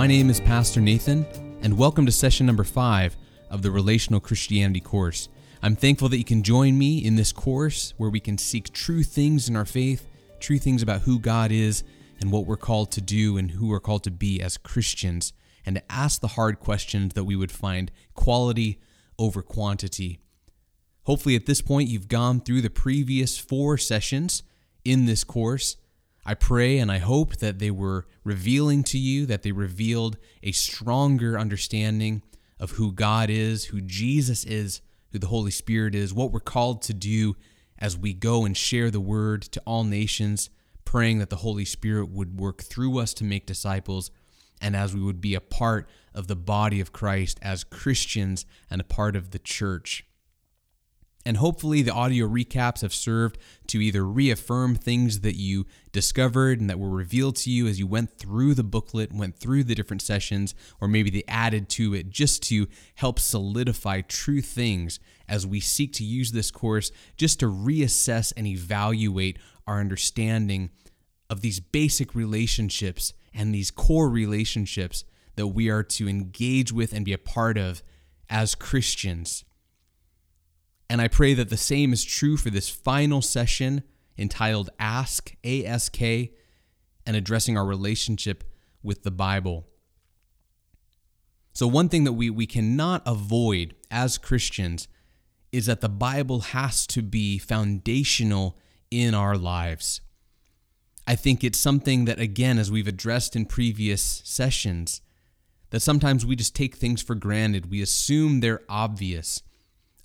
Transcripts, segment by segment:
My name is Pastor Nathan, and welcome to session number five of the Relational Christianity course. I'm thankful that you can join me in this course where we can seek true things in our faith, true things about who God is and what we're called to do and who we're called to be as Christians, and to ask the hard questions that we would find quality over quantity. Hopefully, at this point, you've gone through the previous four sessions in this course. I pray and I hope that they were revealing to you, that they revealed a stronger understanding of who God is, who Jesus is, who the Holy Spirit is, what we're called to do as we go and share the word to all nations, praying that the Holy Spirit would work through us to make disciples, and as we would be a part of the body of Christ as Christians and a part of the church. And hopefully, the audio recaps have served to either reaffirm things that you discovered and that were revealed to you as you went through the booklet, went through the different sessions, or maybe they added to it just to help solidify true things as we seek to use this course just to reassess and evaluate our understanding of these basic relationships and these core relationships that we are to engage with and be a part of as Christians. And I pray that the same is true for this final session entitled Ask, ASK, and addressing our relationship with the Bible. So, one thing that we, we cannot avoid as Christians is that the Bible has to be foundational in our lives. I think it's something that, again, as we've addressed in previous sessions, that sometimes we just take things for granted. We assume they're obvious.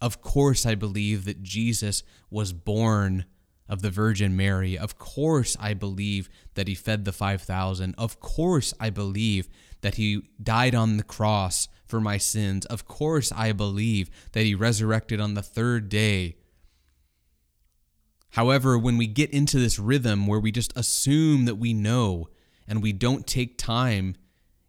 Of course, I believe that Jesus was born of the Virgin Mary. Of course, I believe that he fed the 5,000. Of course, I believe that he died on the cross for my sins. Of course, I believe that he resurrected on the third day. However, when we get into this rhythm where we just assume that we know and we don't take time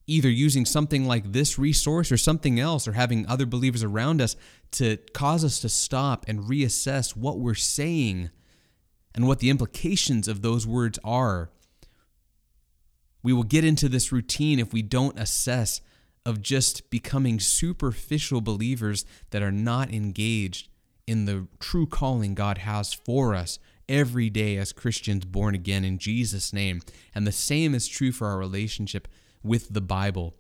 either using something like this resource or something else or having other believers around us to cause us to stop and reassess what we're saying and what the implications of those words are. We will get into this routine if we don't assess of just becoming superficial believers that are not engaged in the true calling God has for us every day as Christians born again in Jesus' name. And the same is true for our relationship with the Bible.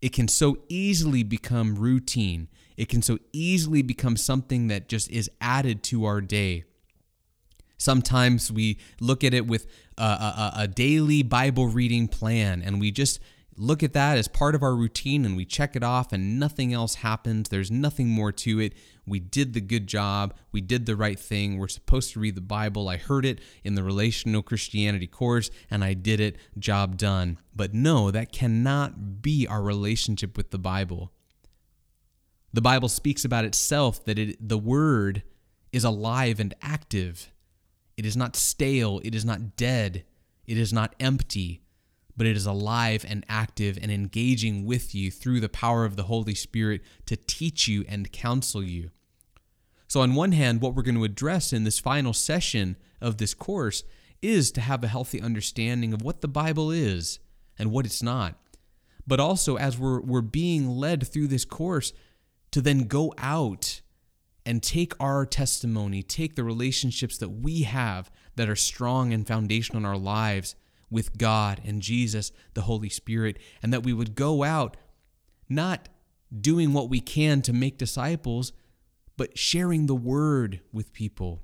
It can so easily become routine. It can so easily become something that just is added to our day. Sometimes we look at it with a, a, a, daily Bible reading plan and we just look at that as part of our routine and we check it off and nothing else happens. There's nothing more to it. We did the good job. We did the right thing. We're supposed to read the Bible. I heard it in the Relational Christianity course and I did it. Job done. But no, that cannot be our relationship with the Bible. The Bible speaks about itself that it, the Word is alive and active. It is not stale. It is not dead. It is not empty but it is alive and active and engaging with you through the power of the Holy Spirit to teach you and counsel you. So, on one hand, what we're going to address in this final session of this course is to have a healthy understanding of what the Bible is and what it's not. But also, as we're, we're being led through this course, to then go out and take our testimony, take the relationships that we have that are strong and foundational in our lives with God and Jesus, the Holy Spirit, and that we would go out not doing what we can to make disciples, but sharing the word with people.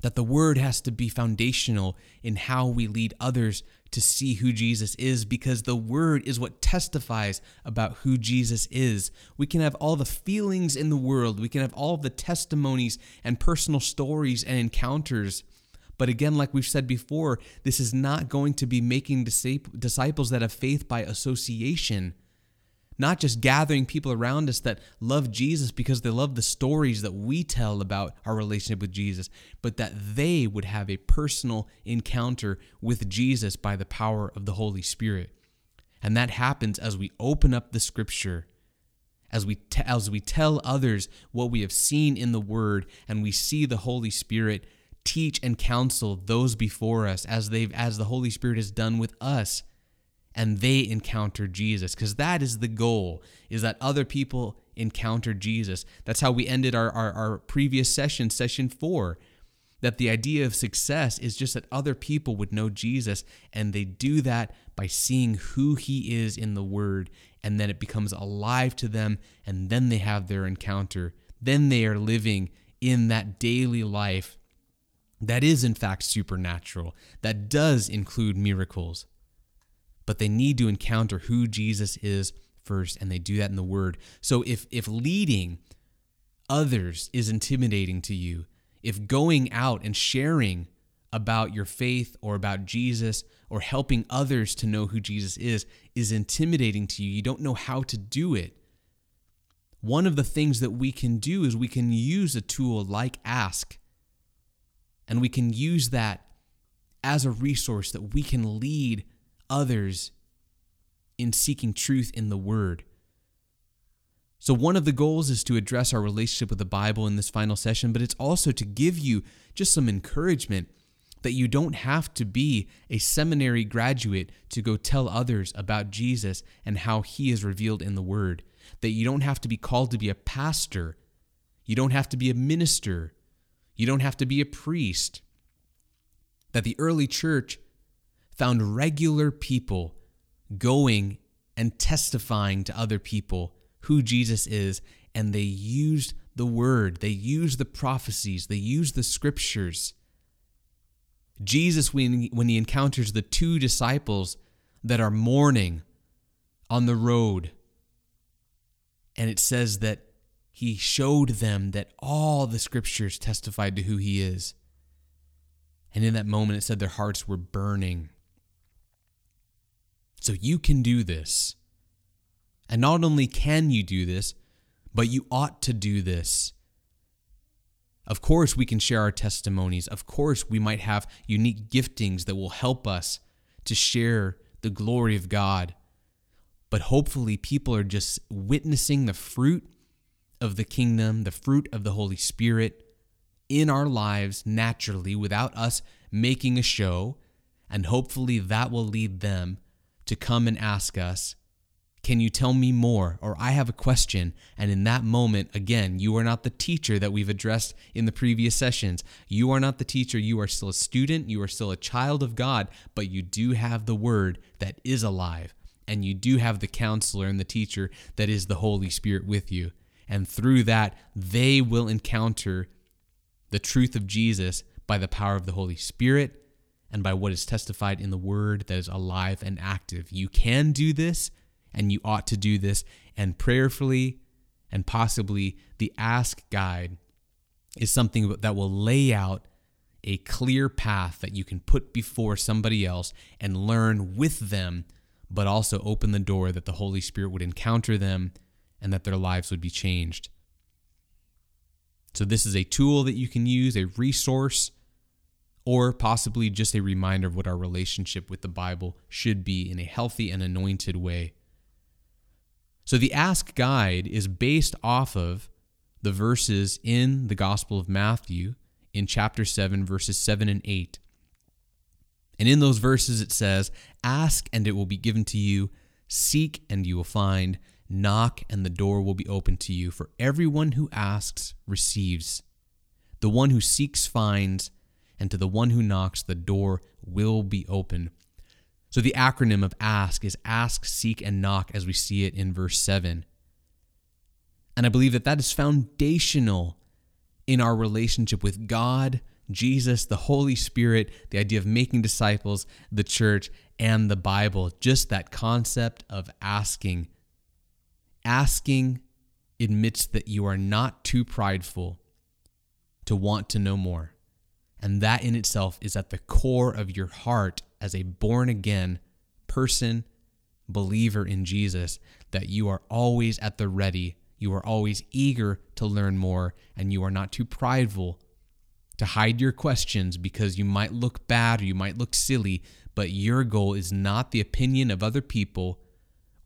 That the word has to be foundational in how we lead others to see who Jesus is because the word is what testifies about who Jesus is. We can have all the feelings in the world, we can have all the testimonies and personal stories and encounters but again, like we've said before, this is not going to be making disciples that have faith by association. Not just gathering people around us that love Jesus because they love the stories that we tell about our relationship with Jesus, but that they would have a personal encounter with Jesus by the power of the Holy Spirit. And that happens as we open up the scripture as we t- as we tell others what we have seen in the word and we see the holy spirit teach and counsel those before us as they've as the Holy Spirit has done with us. and they encounter Jesus because that is the goal is that other people encounter Jesus. That's how we ended our, our, our, previous session, session four, that the idea of success is just that other people would know Jesus and they do that by seeing who he is in the word and then it becomes alive to them and then they have their encounter. Then they are living in that daily life that is in fact supernatural, that does include miracles but they need to encounter who Jesus is first and they do that in the word. So if if leading others is intimidating to you, if going out and sharing about your faith or about Jesus or helping others to know who Jesus is is intimidating to you, you don't know how to do it. One of the things that we can do is we can use a tool like Ask, and we can use that as a resource that we can lead others in seeking truth in the Word. So, one of the goals is to address our relationship with the Bible in this final session, but it's also to give you just some encouragement that you don't have to be a seminary graduate to go tell others about Jesus and how he is revealed in the Word. That you don't have to be called to be a pastor. You don't have to be a minister. You don't have to be a priest. That the early church found regular people going and testifying to other people who Jesus is, and they used the word, they used the prophecies, they used the scriptures. Jesus, when, when he encounters the two disciples that are mourning on the road, and it says that he showed them that all the scriptures testified to who he is. And in that moment, it said their hearts were burning. So you can do this. And not only can you do this, but you ought to do this. Of course, we can share our testimonies. Of course, we might have unique giftings that will help us to share the glory of God. But hopefully, people are just witnessing the fruit of the kingdom, the fruit of the Holy Spirit in our lives naturally without us making a show. And hopefully, that will lead them to come and ask us, Can you tell me more? Or I have a question. And in that moment, again, you are not the teacher that we've addressed in the previous sessions. You are not the teacher. You are still a student. You are still a child of God, but you do have the word that is alive. And you do have the counselor and the teacher that is the Holy Spirit with you. And through that, they will encounter the truth of Jesus by the power of the Holy Spirit and by what is testified in the word that is alive and active. You can do this, and you ought to do this, and prayerfully and possibly the Ask Guide is something that will lay out a clear path that you can put before somebody else and learn with them, but also open the door that the Holy Spirit would encounter them and that their lives would be changed. So, this is a tool that you can use, a resource or possibly just a reminder of what our relationship with the Bible should be in a healthy and anointed way. So, the Ask Guide is based off of the verses in the Gospel of Matthew in chapter 7, verses 7 and 8. And in those verses, it says, Ask and it will be given to you, seek and you will find, knock and the door will be open to you. For everyone who asks receives, the one who seeks finds and to the one who knocks, the door will be open. So the acronym of ASK is ask, seek, and knock, as we see it in verse 7. And I believe that that is foundational in our relationship with God, Jesus, the Holy Spirit, the idea of making disciples, the church, and the Bible. Just that concept of asking. Asking admits that you are not too prideful to want to know more. And that in itself is at the core of your heart as a born again person, believer in Jesus, that you are always at the ready. You are always eager to learn more, and you are not too prideful to hide your questions because you might look bad or you might look silly, but your goal is not the opinion of other people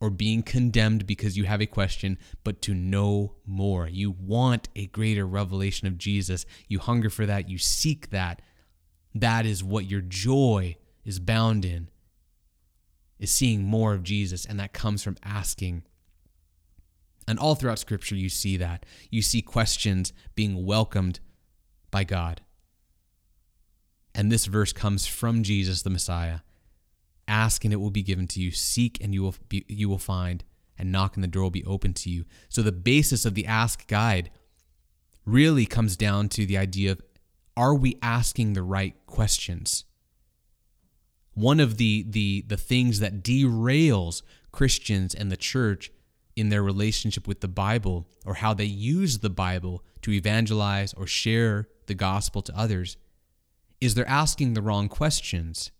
or being condemned because you have a question, but to know more. You want a greater revelation of Jesus. You hunger for that. You seek that. That is what your joy is bound in. is seeing more of Jesus, and that comes from asking. And all throughout Scripture, you see that. You see questions being welcomed by God. And this verse comes from Jesus, the Messiah. Ask and it will be given to you. Seek and you will be, you will find. And knock and the door will be open to you. So the basis of the Ask guide really comes down to the idea of are we asking the right questions? One of the the the things that derails Christians and the church in their relationship with the Bible or how they use the Bible to evangelize or share the gospel to others is they're asking the wrong questions.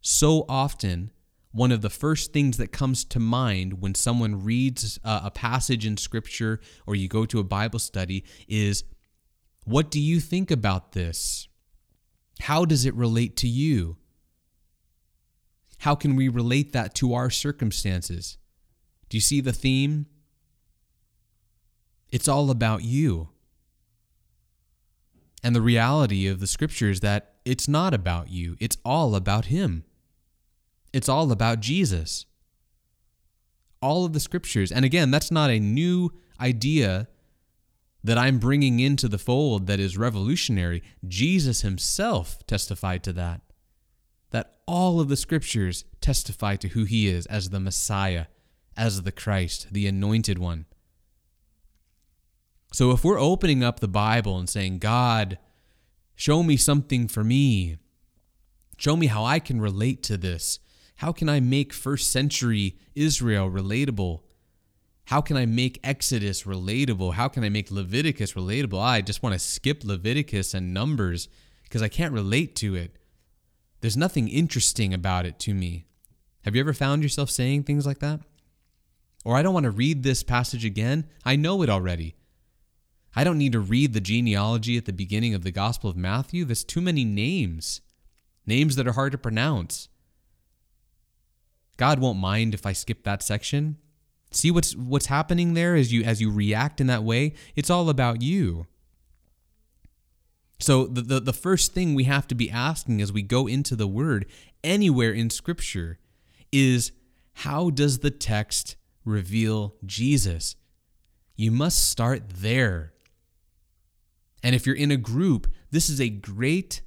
So often, one of the first things that comes to mind when someone reads uh, a, passage in scripture or you go to a Bible study is, What do you think about this? How does it relate to you? How can we relate that to our circumstances? Do you see the theme? It's all about you. And the reality of the scripture is that it's not about you, it's all about Him. It's all about Jesus. All of the scriptures. And again, that's not a new idea that I'm bringing into the fold that is revolutionary. Jesus himself testified to that. That all of the scriptures testify to who he is as the Messiah, as the Christ, the anointed one. So if we're opening up the Bible and saying, God, show me something for me, show me how I can relate to this, how can I make first century Israel relatable? How can I make Exodus relatable? How can I make Leviticus relatable? Ah, I just want to skip Leviticus and Numbers because I can't relate to it. There's nothing interesting about it to me. Have you ever found yourself saying things like that? Or I don't want to read this passage again. I know it already. I don't need to read the genealogy at the beginning of the Gospel of Matthew. There's too many names, names that are hard to pronounce. God won't mind if I skip that section. See what's what's happening there as you as you react in that way? It's all about you. So the, the, the first thing we have to be asking as we go into the word anywhere in scripture is how does the text reveal Jesus? You must start there. And if you're in a group, this is a great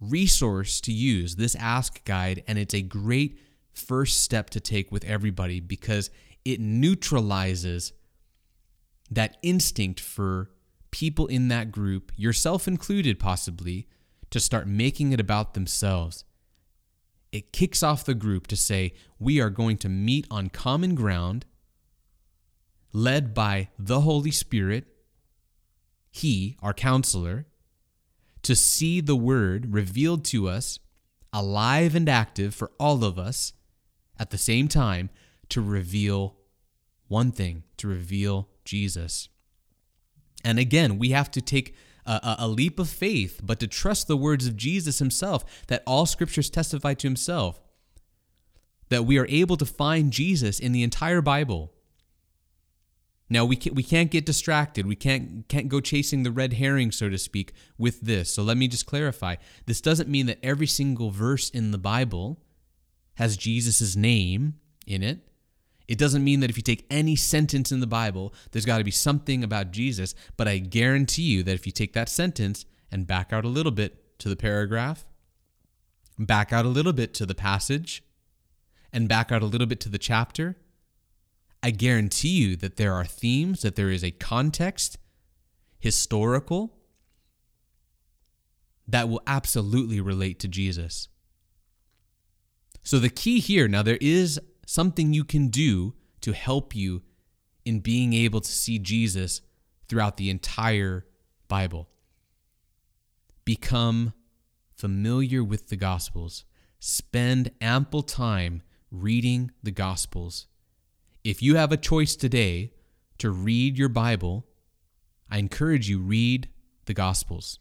resource to use, this Ask Guide, and it's a great first step to take with everybody because it neutralizes that instinct for people in that group, yourself included possibly, to start making it about themselves. It kicks off the group to say, we are going to meet on common ground, led by the Holy Spirit he, our counselor, to see the word revealed to us, alive and active for all of us, at the same time, to reveal one thing, to reveal Jesus. And again, we have to take a, a, leap of faith, but to trust the words of Jesus himself, that all scriptures testify to himself, that we are able to find Jesus in the entire Bible. Now we can't, we can't get distracted. We can't can't go chasing the red herring, so to speak, with this. So let me just clarify. This doesn't mean that every single verse in the Bible has Jesus' name in it. It doesn't mean that if you take any sentence in the Bible, there's got to be something about Jesus. But I guarantee you that if you take that sentence and back out a little bit to the paragraph, back out a little bit to the passage, and back out a little bit to the chapter, I guarantee you that there are themes, that there is a context, historical, that will absolutely relate to Jesus. So, the key here now, there is something you can do to help you in being able to see Jesus throughout the entire Bible. Become familiar with the Gospels. Spend ample time reading the Gospels if you have a choice today to read your Bible, I encourage you read the Gospels.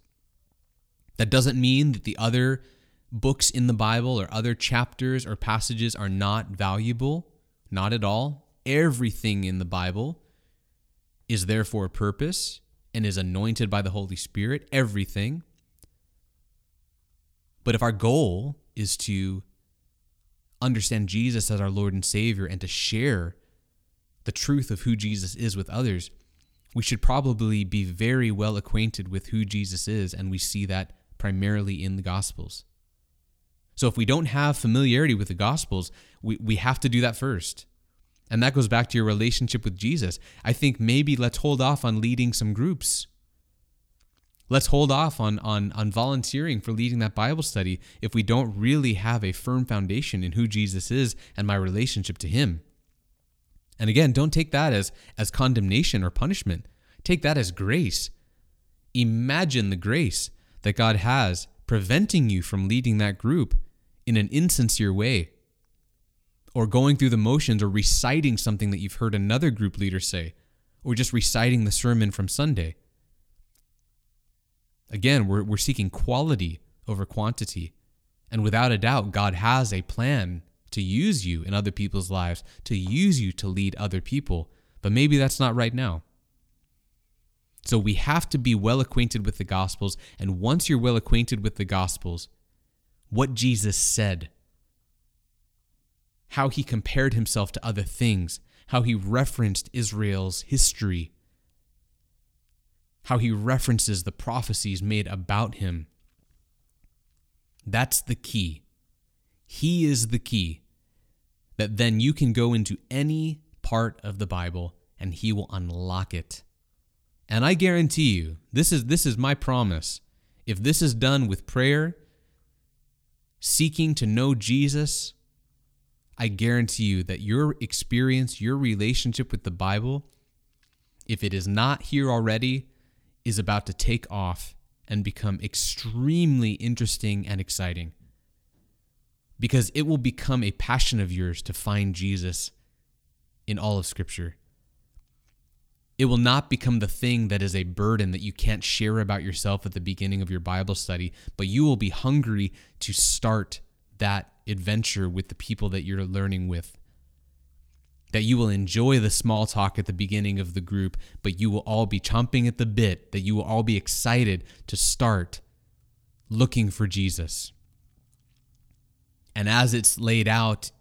That doesn't mean that the other books in the Bible or other chapters or passages are not valuable, not at all. Everything in the Bible is there for a purpose and is anointed by the Holy Spirit, everything. But if our goal is to understand Jesus as our Lord and Savior and to share the truth of who Jesus is with others, we should probably be very well acquainted with who Jesus is, and we see that primarily in the Gospels. So if we don't have familiarity with the Gospels, we, we have to do that first. And that goes back to your relationship with Jesus. I think maybe let's hold off on leading some groups. Let's hold off on, on, on volunteering for leading that Bible study if we don't really have a firm foundation in who Jesus is and my relationship to Him. And again, don't take that as, as condemnation or punishment. Take that as grace. Imagine the grace that God has preventing you from leading that group in an insincere way or going through the motions or reciting something that you've heard another group leader say or just reciting the sermon from Sunday. Again, we're, we're seeking quality over quantity. And without a doubt, God has a plan to use you in other people's lives, to use you to lead other people. But maybe that's not right now. So we have to be well acquainted with the Gospels. And once you're well acquainted with the Gospels, what Jesus said, how he compared himself to other things, how he referenced Israel's history, how he references the prophecies made about him. That's the key. He is the key that then you can go into any part of the Bible and he will unlock it. And I guarantee you, this is this is my promise. If this is done with prayer, seeking to know Jesus, I guarantee you that your experience, your relationship with the Bible, if it is not here already, is about to take off and become extremely interesting and exciting because it will become a passion of yours to find Jesus in all of Scripture. It will not become the thing that is a burden that you can't share about yourself at the beginning of your Bible study, but you will be hungry to start that adventure with the people that you're learning with. That you will enjoy the small talk at the beginning of the group, but you will all be chomping at the bit, that you will all be excited to start looking for Jesus. And as it's laid out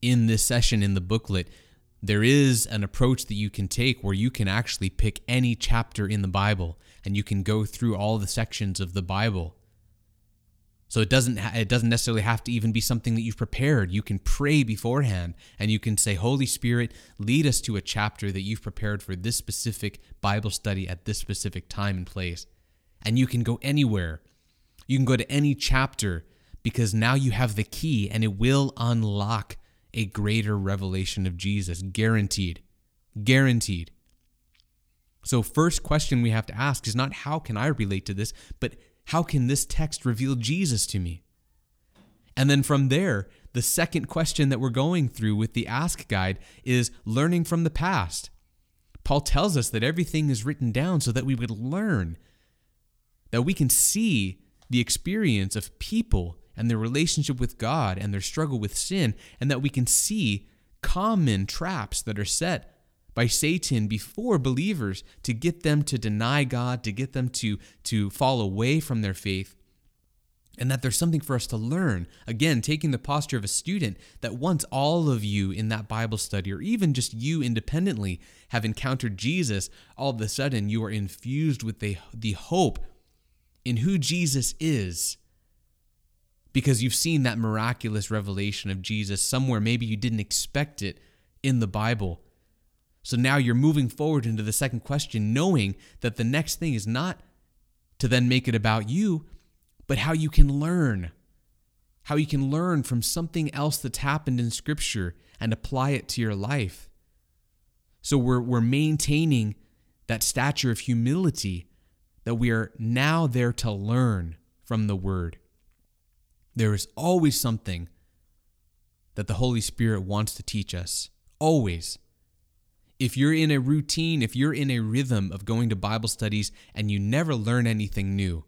in this session in the booklet, there is an approach that you can take where you can actually pick any chapter in the Bible and you can go through all the sections of the Bible. So it doesn't ha- it doesn't necessarily have to even be something that you've prepared. You can pray beforehand and you can say, "Holy Spirit, lead us to a chapter that you've prepared for this specific Bible study at this specific time and place." And you can go anywhere. You can go to any chapter because now you have the key and it will unlock a greater revelation of Jesus. Guaranteed. Guaranteed. So, first question we have to ask is not how can I relate to this, but how can this text reveal Jesus to me? And then from there, the second question that we're going through with the Ask Guide is learning from the past. Paul tells us that everything is written down so that we would learn, that we can see the experience of people and their relationship with God and their struggle with sin, and that we can see common traps that are set by Satan before believers to get them to deny God, to get them to, to fall away from their faith. And that there's something for us to learn. Again, taking the posture of a student, that once all of you in that Bible study, or even just you independently, have encountered Jesus, all of a sudden you are infused with the, the hope in who Jesus is because you've seen that miraculous revelation of Jesus somewhere. Maybe you didn't expect it in the Bible. So now you're moving forward into the second question, knowing that the next thing is not to then make it about you, but how you can learn. How you can learn from something else that's happened in Scripture and apply it to your life. So we're, we're maintaining that stature of humility that we are now there to learn from the Word. There is always something that the Holy Spirit wants to teach us. Always. If you're in a routine, if you're in a rhythm of going to Bible studies and you never learn anything new,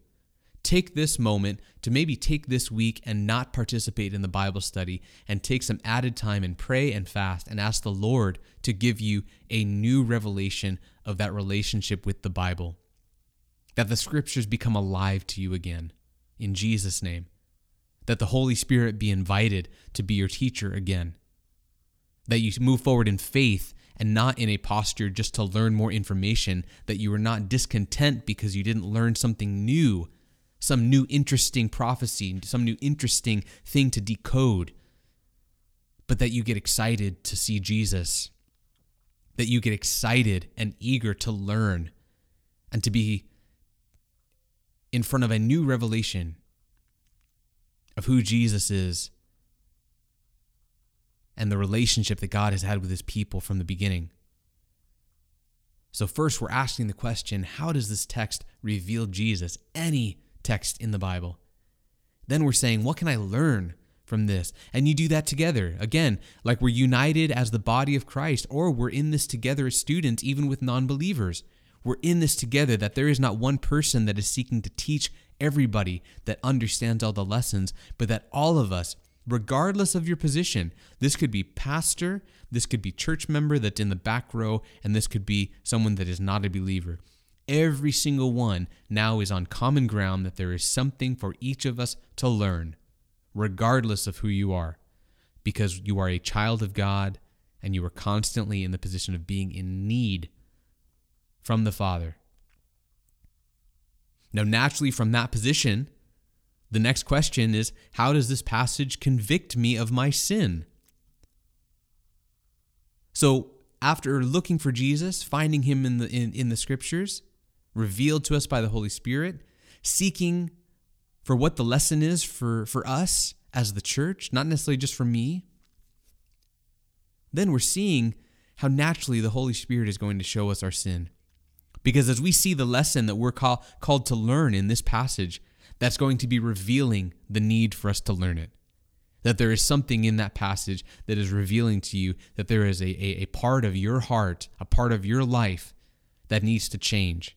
take this moment to maybe take this week and not participate in the Bible study and take some added time and pray and fast and ask the Lord to give you a new revelation of that relationship with the Bible. That the scriptures become alive to you again. In Jesus' name that the Holy Spirit be invited to be your teacher again, that you move forward in faith and not in a posture just to learn more information, that you are not discontent because you didn't learn something new, some new interesting prophecy, some new interesting thing to decode, but that you get excited to see Jesus, that you get excited and eager to learn and to be in front of a new revelation of who Jesus is and the relationship that God has had with his people from the beginning. So, first, we're asking the question how does this text reveal Jesus? Any text in the Bible. Then we're saying, what can I learn from this? And you do that together. Again, like we're united as the body of Christ, or we're in this together as students, even with non believers. We're in this together, that there is not one person that is seeking to teach everybody that understands all the lessons, but that all of us, regardless of your position, this could be pastor, this could be church member that's in the back row, and this could be someone that is not a believer. Every single one now is on common ground that there is something for each of us to learn, regardless of who you are, because you are a child of God and you are constantly in the position of being in need from the Father. Now, naturally, from that position, the next question is how does this passage convict me of my sin? So, after looking for Jesus, finding him in the in, in the scriptures, revealed to us by the Holy Spirit, seeking for what the lesson is for, for us as the church, not necessarily just for me, then we're seeing how naturally the Holy Spirit is going to show us our sin. Because as we see the lesson that we're call, called to learn in this passage, that's going to be revealing the need for us to learn it. That there is something in that passage that is revealing to you that there is a, a, a part of your heart, a part of your life that needs to change.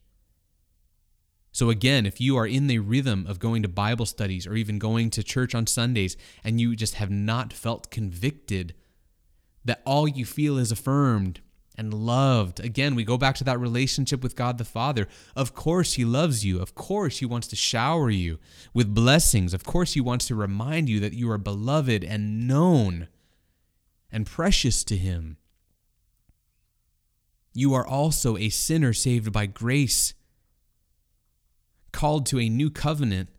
So, again, if you are in the rhythm of going to Bible studies or even going to church on Sundays and you just have not felt convicted, that all you feel is affirmed and loved. Again, we go back to that relationship with God the Father. Of course, He loves you. Of course, He wants to shower you with blessings. Of course, He wants to remind you that you are beloved and known and precious to Him. You are also a sinner saved by grace, called to a new covenant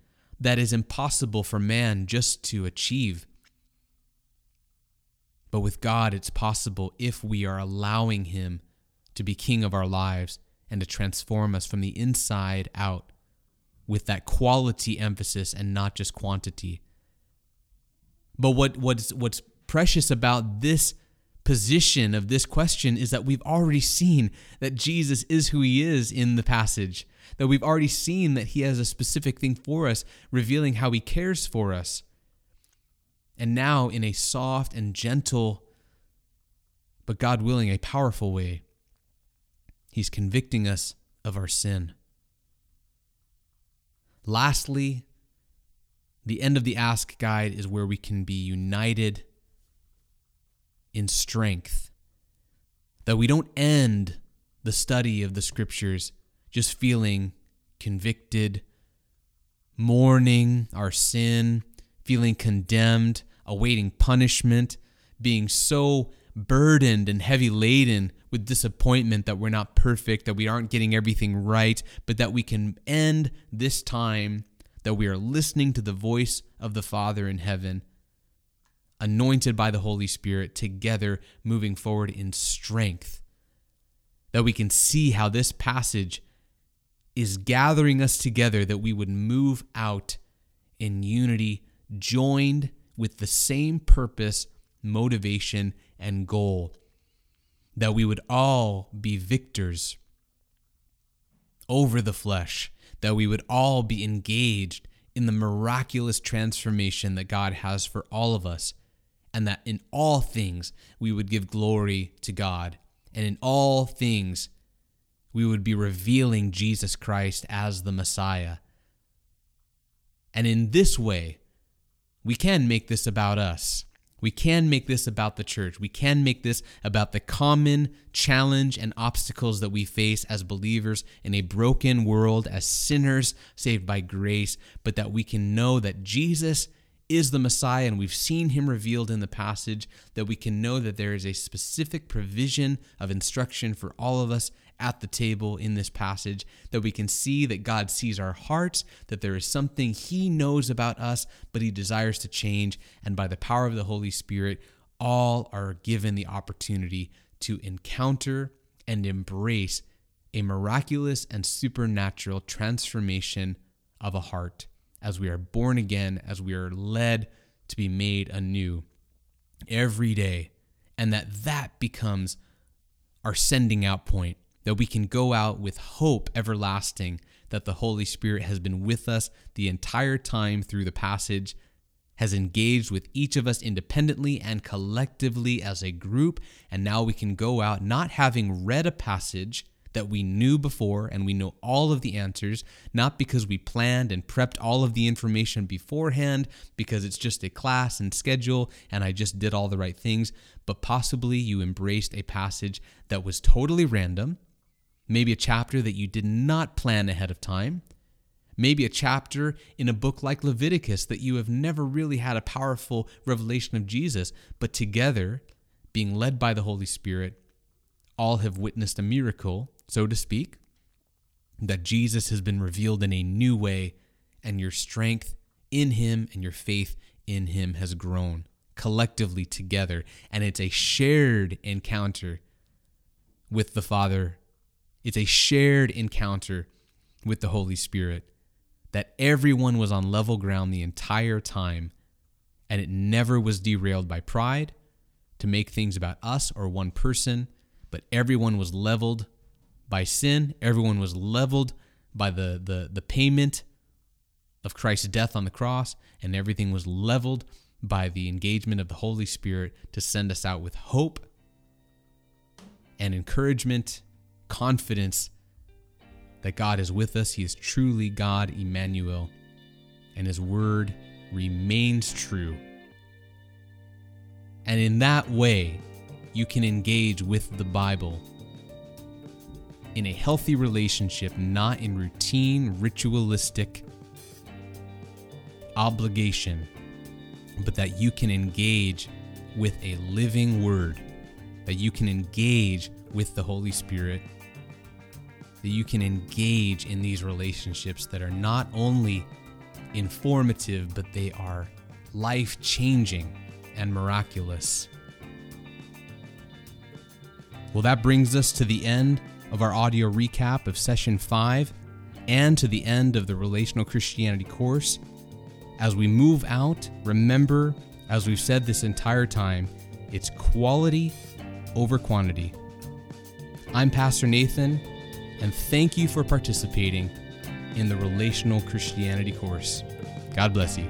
that is impossible for man just to achieve. But with God, it's possible if we are allowing Him to be King of our lives and to transform us from the inside out with that quality emphasis and not just quantity. But what, what's, what's precious about this position of this question is that we've already seen that Jesus is who he is in the passage, that we've already seen that he has a specific thing for us, revealing how he cares for us. And now, in a soft and gentle, but God willing, a powerful way, He's convicting us of our sin. Lastly, the end of the Ask Guide is where we can be united in strength. That we don't end the study of the scriptures just feeling convicted, mourning our sin, feeling condemned, awaiting punishment, being so burdened and heavy laden with disappointment that we're not perfect, that we aren't getting everything right, but that we can end this time that we are listening to the voice of the Father in heaven, anointed by the Holy Spirit, together moving forward in strength. That we can see how this passage is gathering us together, that we would move out in unity, joined with the same purpose, motivation, and goal. That we would all be victors over the flesh, that we would all be engaged in the miraculous transformation that God has for all of us, and that in all things we would give glory to God, and in all things we would be revealing Jesus Christ as the Messiah. And in this way, we can make this about us. We can make this about the church. We can make this about the common challenge and obstacles that we face as believers in a broken world, as sinners saved by grace, but that we can know that Jesus is the Messiah and we've seen him revealed in the passage, that we can know that there is a specific provision of instruction for all of us at the table in this passage, that we can see that God sees our hearts, that there is something he knows about us, but he desires to change. And by the power of the Holy Spirit, all are given the opportunity to encounter and embrace a miraculous and supernatural transformation of a heart as we are born again, as we are led to be made anew every day, and that that becomes our sending out point, that we can go out with hope everlasting that the Holy Spirit has been with us the entire time through the passage, has engaged with each of us independently and collectively as a group, and now we can go out not having read a passage that we knew before and we know all of the answers, not because we planned and prepped all of the information beforehand, because it's just a class and schedule and I just did all the right things, but possibly you embraced a passage that was totally random, maybe a chapter that you did not plan ahead of time. Maybe a chapter in a book like Leviticus that you have never really had a powerful revelation of Jesus, but together, being led by the Holy Spirit, all have witnessed a miracle so to speak, that Jesus has been revealed in a new way, and your strength in Him and your faith in Him has grown collectively together. And it's a shared encounter with the Father, it's a shared encounter with the Holy Spirit. That everyone was on level ground the entire time, and it never was derailed by pride to make things about us or one person, but everyone was leveled by sin. Everyone was leveled by the, the, the payment of Christ's death on the cross, and everything was leveled by the engagement of the Holy Spirit to send us out with hope and encouragement, confidence that God is with us. He is truly God, Emmanuel, and His word remains true. And in that way, you can engage with the Bible in a healthy relationship, not in routine, ritualistic obligation, but that you can engage with a living word, that you can engage with the Holy Spirit, that you can engage in these relationships that are not only informative, but they are life changing and miraculous. Well, that brings us to the end of our audio recap of session 5 and to the end of the Relational Christianity course. As we move out, remember, as we've said this entire time, it's quality over quantity. I'm Pastor Nathan, and thank you for participating in the Relational Christianity course. God bless you.